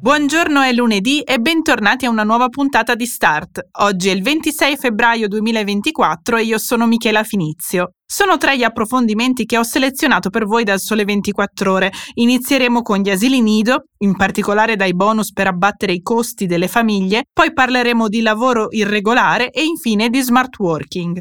Buongiorno, è lunedì e bentornati a una nuova puntata di Start. Oggi è il 26 febbraio 2024 e io sono Michela Finizio. Sono tre gli approfondimenti che ho selezionato per voi dal Sole 24 Ore. Inizieremo con gli asili nido, in particolare dai bonus per abbattere i costi delle famiglie, poi parleremo di lavoro irregolare e infine di smart working.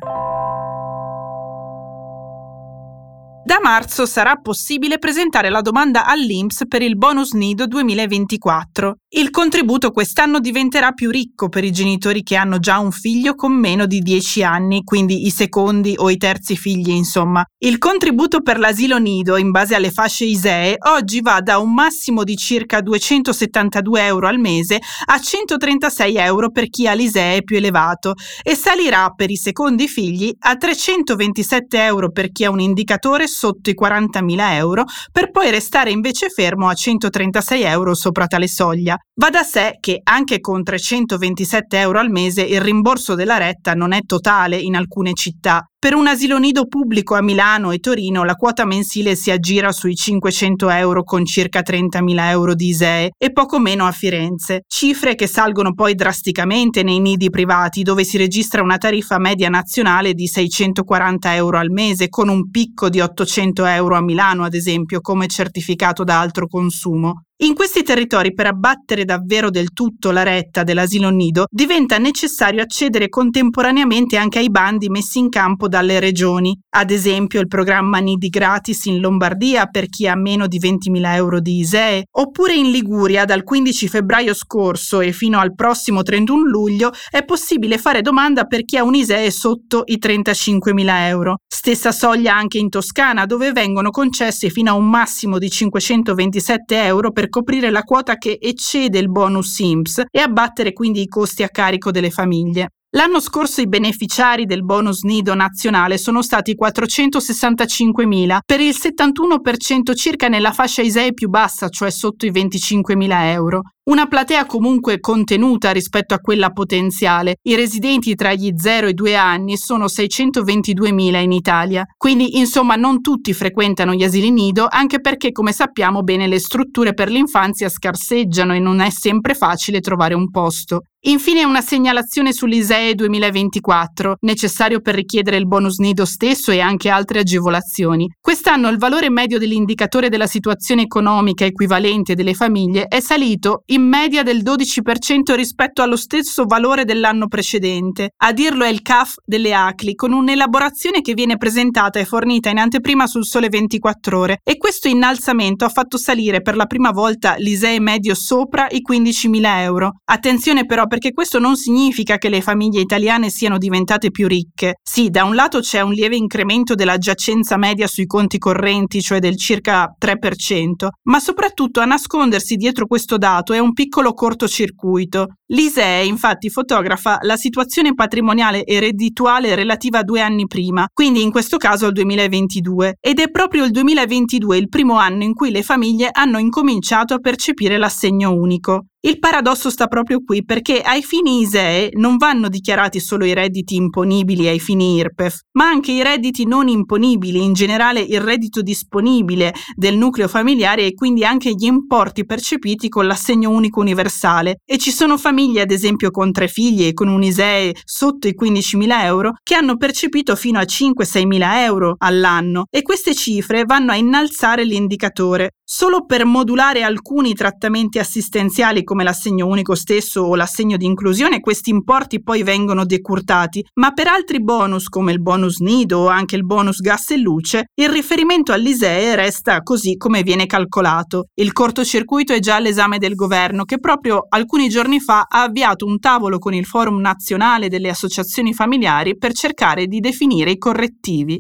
Da marzo sarà possibile presentare la domanda all'INPS per il bonus nido 2024. Il contributo quest'anno diventerà più ricco per i genitori che hanno già un figlio con meno di 10 anni, quindi i secondi o i terzi figli, insomma. Il contributo per l'asilo nido, in base alle fasce ISEE, oggi va da un massimo di circa 272 euro al mese a 136 euro per chi ha l'ISEE più elevato e salirà per i secondi figli a 327 euro per chi ha un indicatore sotto i 40.000 euro per poi restare invece fermo a 136 euro sopra tale soglia. Va da sé che anche con 327 euro al mese il rimborso della retta non è totale in alcune città. Per un asilo nido pubblico a Milano e Torino la quota mensile si aggira sui 500 euro con circa 30.000 euro di ISEE e poco meno a Firenze, cifre che salgono poi drasticamente nei nidi privati dove si registra una tariffa media nazionale di 640 euro al mese con un picco di 800 euro a Milano ad esempio come certificato da altro consumo. In questi territori, per abbattere davvero del tutto la retta dell'asilo nido, diventa necessario accedere contemporaneamente anche ai bandi messi in campo dalle regioni, ad esempio il programma Nidi gratis in Lombardia per chi ha meno di 20.000 euro di ISEE, oppure in Liguria dal 15 febbraio scorso e fino al prossimo 31 luglio è possibile fare domanda per chi ha un ISEE sotto i 35.000 euro. Stessa soglia anche in Toscana dove vengono concessi fino a un massimo di 527 euro per coprire la quota che eccede il bonus IMSS e abbattere quindi i costi a carico delle famiglie. L'anno scorso i beneficiari del bonus nido nazionale sono stati 465.000, per il 71% circa nella fascia ISEE più bassa, cioè sotto i 25.000 euro. Una platea comunque contenuta rispetto a quella potenziale. I residenti tra gli 0 e i 2 anni sono 622.000 in Italia. Quindi, insomma, non tutti frequentano gli asili nido, anche perché, come sappiamo bene, le strutture per l'infanzia scarseggiano e non è sempre facile trovare un posto. Infine una segnalazione sull'ISEE 2024, necessario per richiedere il bonus nido stesso e anche altre agevolazioni. Quest'anno il valore medio dell'indicatore della situazione economica equivalente delle famiglie è salito in media del 12% rispetto allo stesso valore dell'anno precedente. A dirlo è il CAF delle ACLI, con un'elaborazione che viene presentata e fornita in anteprima sul Sole 24 ore e questo innalzamento ha fatto salire per la prima volta l'ISEE medio sopra i 15.000 euro. Attenzione però perché questo non significa che le famiglie italiane siano diventate più ricche. Sì, da un lato c'è un lieve incremento della giacenza media sui conti correnti, cioè del circa 3%, ma soprattutto a nascondersi dietro questo dato è un piccolo cortocircuito. L'ISEE infatti fotografa la situazione patrimoniale e reddituale relativa a due anni prima, quindi in questo caso al 2022, ed è proprio il 2022 il primo anno in cui le famiglie hanno incominciato a percepire l'assegno unico. Il paradosso sta proprio qui perché ai fini ISEE non vanno dichiarati solo i redditi imponibili ai fini IRPEF, ma anche i redditi non imponibili, in generale il reddito disponibile del nucleo familiare e quindi anche gli importi percepiti con l'assegno unico universale. E ci sono famiglie, ad esempio con tre figli e con un ISEE sotto i 15.000 euro, che hanno percepito fino a 5-6.000 euro all'anno. E queste cifre vanno a innalzare l'indicatore, Solo per modulare alcuni trattamenti assistenziali come l'assegno unico stesso o l'assegno di inclusione questi importi poi vengono decurtati, ma per altri bonus come il bonus nido o anche il bonus gas e luce, il riferimento all'ISEE resta così come viene calcolato. Il cortocircuito è già all'esame del governo che proprio alcuni giorni fa ha avviato un tavolo con il Forum nazionale delle associazioni familiari per cercare di definire i correttivi.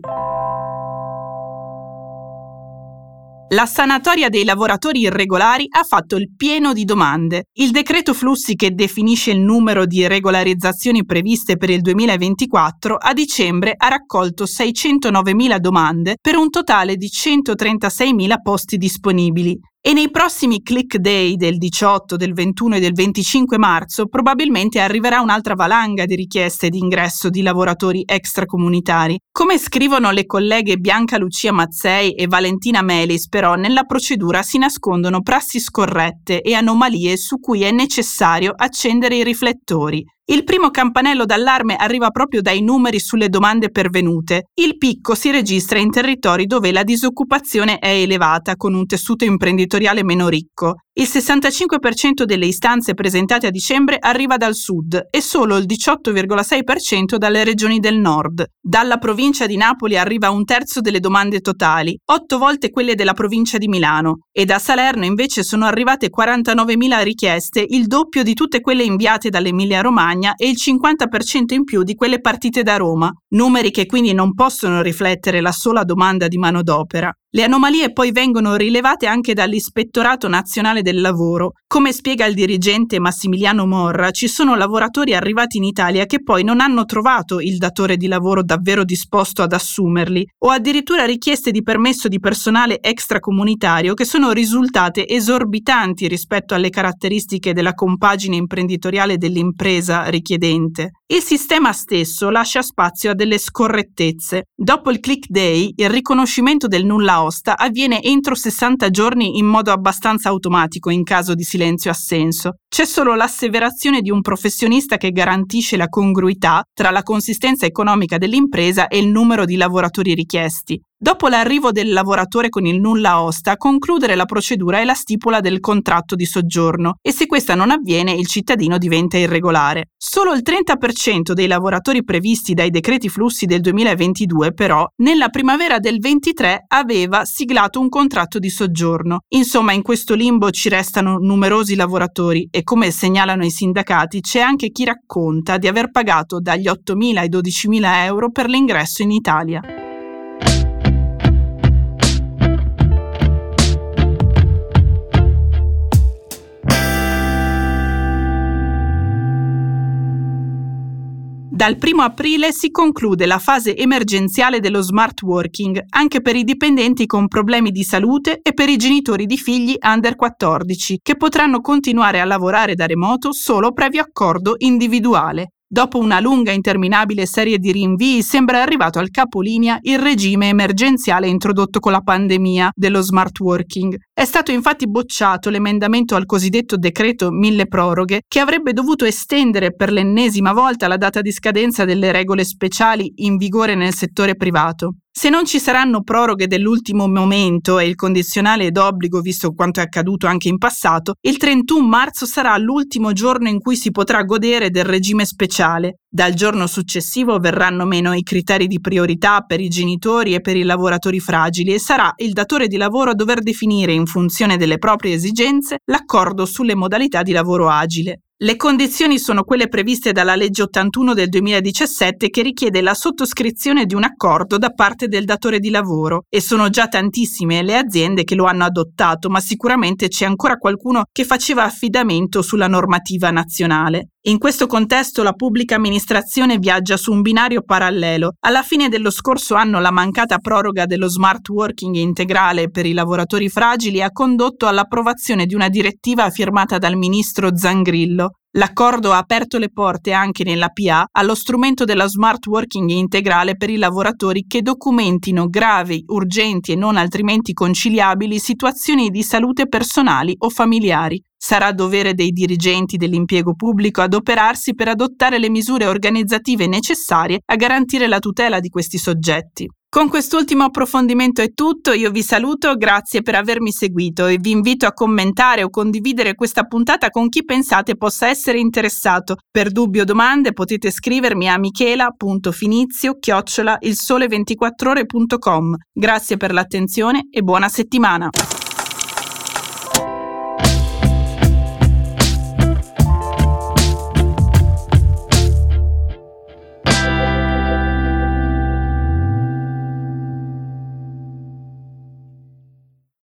La sanatoria dei lavoratori irregolari ha fatto il pieno di domande. Il decreto flussi che definisce il numero di regolarizzazioni previste per il 2024 a dicembre ha raccolto 609.000 domande per un totale di 136.000 posti disponibili. E nei prossimi click day del 18, del 21 e del 25 marzo probabilmente arriverà un'altra valanga di richieste di ingresso di lavoratori extracomunitari. Come scrivono le colleghe Bianca Lucia Mazzei e Valentina Melis, però nella procedura si nascondono prassi scorrette e anomalie su cui è necessario accendere i riflettori. Il primo campanello d'allarme arriva proprio dai numeri sulle domande pervenute. Il picco si registra in territori dove la disoccupazione è elevata, con un tessuto imprenditoriale meno ricco. Il 65% delle istanze presentate a dicembre arriva dal sud e solo il 18,6% dalle regioni del nord. Dalla provincia di Napoli arriva un terzo delle domande totali, otto volte quelle della provincia di Milano, e da Salerno invece sono arrivate 49.000 richieste, il doppio di tutte quelle inviate dall'Emilia Romagna e il 50% in più di quelle partite da Roma, numeri che quindi non possono riflettere la sola domanda di manodopera. Le anomalie poi vengono rilevate anche dall'Ispettorato Nazionale del Lavoro. Come spiega il dirigente Massimiliano Morra, ci sono lavoratori arrivati in Italia che poi non hanno trovato il datore di lavoro davvero disposto ad assumerli, o addirittura richieste di permesso di personale extracomunitario che sono risultate esorbitanti rispetto alle caratteristiche della compagine imprenditoriale dell'impresa richiedente. Il sistema stesso lascia spazio a delle scorrettezze. Dopo il click day, il riconoscimento del nulla osta avviene entro 60 giorni in modo abbastanza automatico in caso di silenzio assenso. C'è solo l'asseverazione di un professionista che garantisce la congruità tra la consistenza economica dell'impresa e il numero di lavoratori richiesti. Dopo l'arrivo del lavoratore con il nulla osta, concludere la procedura è la stipula del contratto di soggiorno e se questa non avviene il cittadino diventa irregolare. Solo il 30% dei lavoratori previsti dai decreti flussi del 2022 però nella primavera del 23 aveva siglato un contratto di soggiorno. Insomma, in questo limbo ci restano numerosi lavoratori e come segnalano i sindacati c'è anche chi racconta di aver pagato dagli 8.000 ai 12.000 euro per l'ingresso in Italia. Dal 1 aprile si conclude la fase emergenziale dello smart working anche per i dipendenti con problemi di salute e per i genitori di figli under 14 che potranno continuare a lavorare da remoto solo previo accordo individuale. Dopo una lunga interminabile serie di rinvii sembra arrivato al capolinea il regime emergenziale introdotto con la pandemia dello smart working. È stato infatti bocciato l'emendamento al cosiddetto decreto mille proroghe che avrebbe dovuto estendere per l'ennesima volta la data di scadenza delle regole speciali in vigore nel settore privato. Se non ci saranno proroghe dell'ultimo momento e il condizionale è d'obbligo, visto quanto è accaduto anche in passato, il 31 marzo sarà l'ultimo giorno in cui si potrà godere del regime speciale. Dal giorno successivo verranno meno i criteri di priorità per i genitori e per i lavoratori fragili e sarà il datore di lavoro a dover definire in funzione delle proprie esigenze l'accordo sulle modalità di lavoro agile. Le condizioni sono quelle previste dalla legge 81 del 2017 che richiede la sottoscrizione di un accordo da parte del datore di lavoro e sono già tantissime le aziende che lo hanno adottato, ma sicuramente c'è ancora qualcuno che faceva affidamento sulla normativa nazionale. In questo contesto la pubblica amministrazione viaggia su un binario parallelo. Alla fine dello scorso anno la mancata proroga dello smart working integrale per i lavoratori fragili ha condotto all'approvazione di una direttiva firmata dal ministro Zangrillo. L'accordo ha aperto le porte anche nella PA allo strumento della smart working integrale per i lavoratori che documentino gravi, urgenti e non altrimenti conciliabili situazioni di salute personali o familiari. Sarà dovere dei dirigenti dell'impiego pubblico adoperarsi per adottare le misure organizzative necessarie a garantire la tutela di questi soggetti. Con quest'ultimo approfondimento è tutto, io vi saluto, grazie per avermi seguito e vi invito a commentare o condividere questa puntata con chi pensate possa essere interessato. Per dubbi o domande potete scrivermi a michela.finizio-ilsole24ore.com. Grazie per l'attenzione e buona settimana.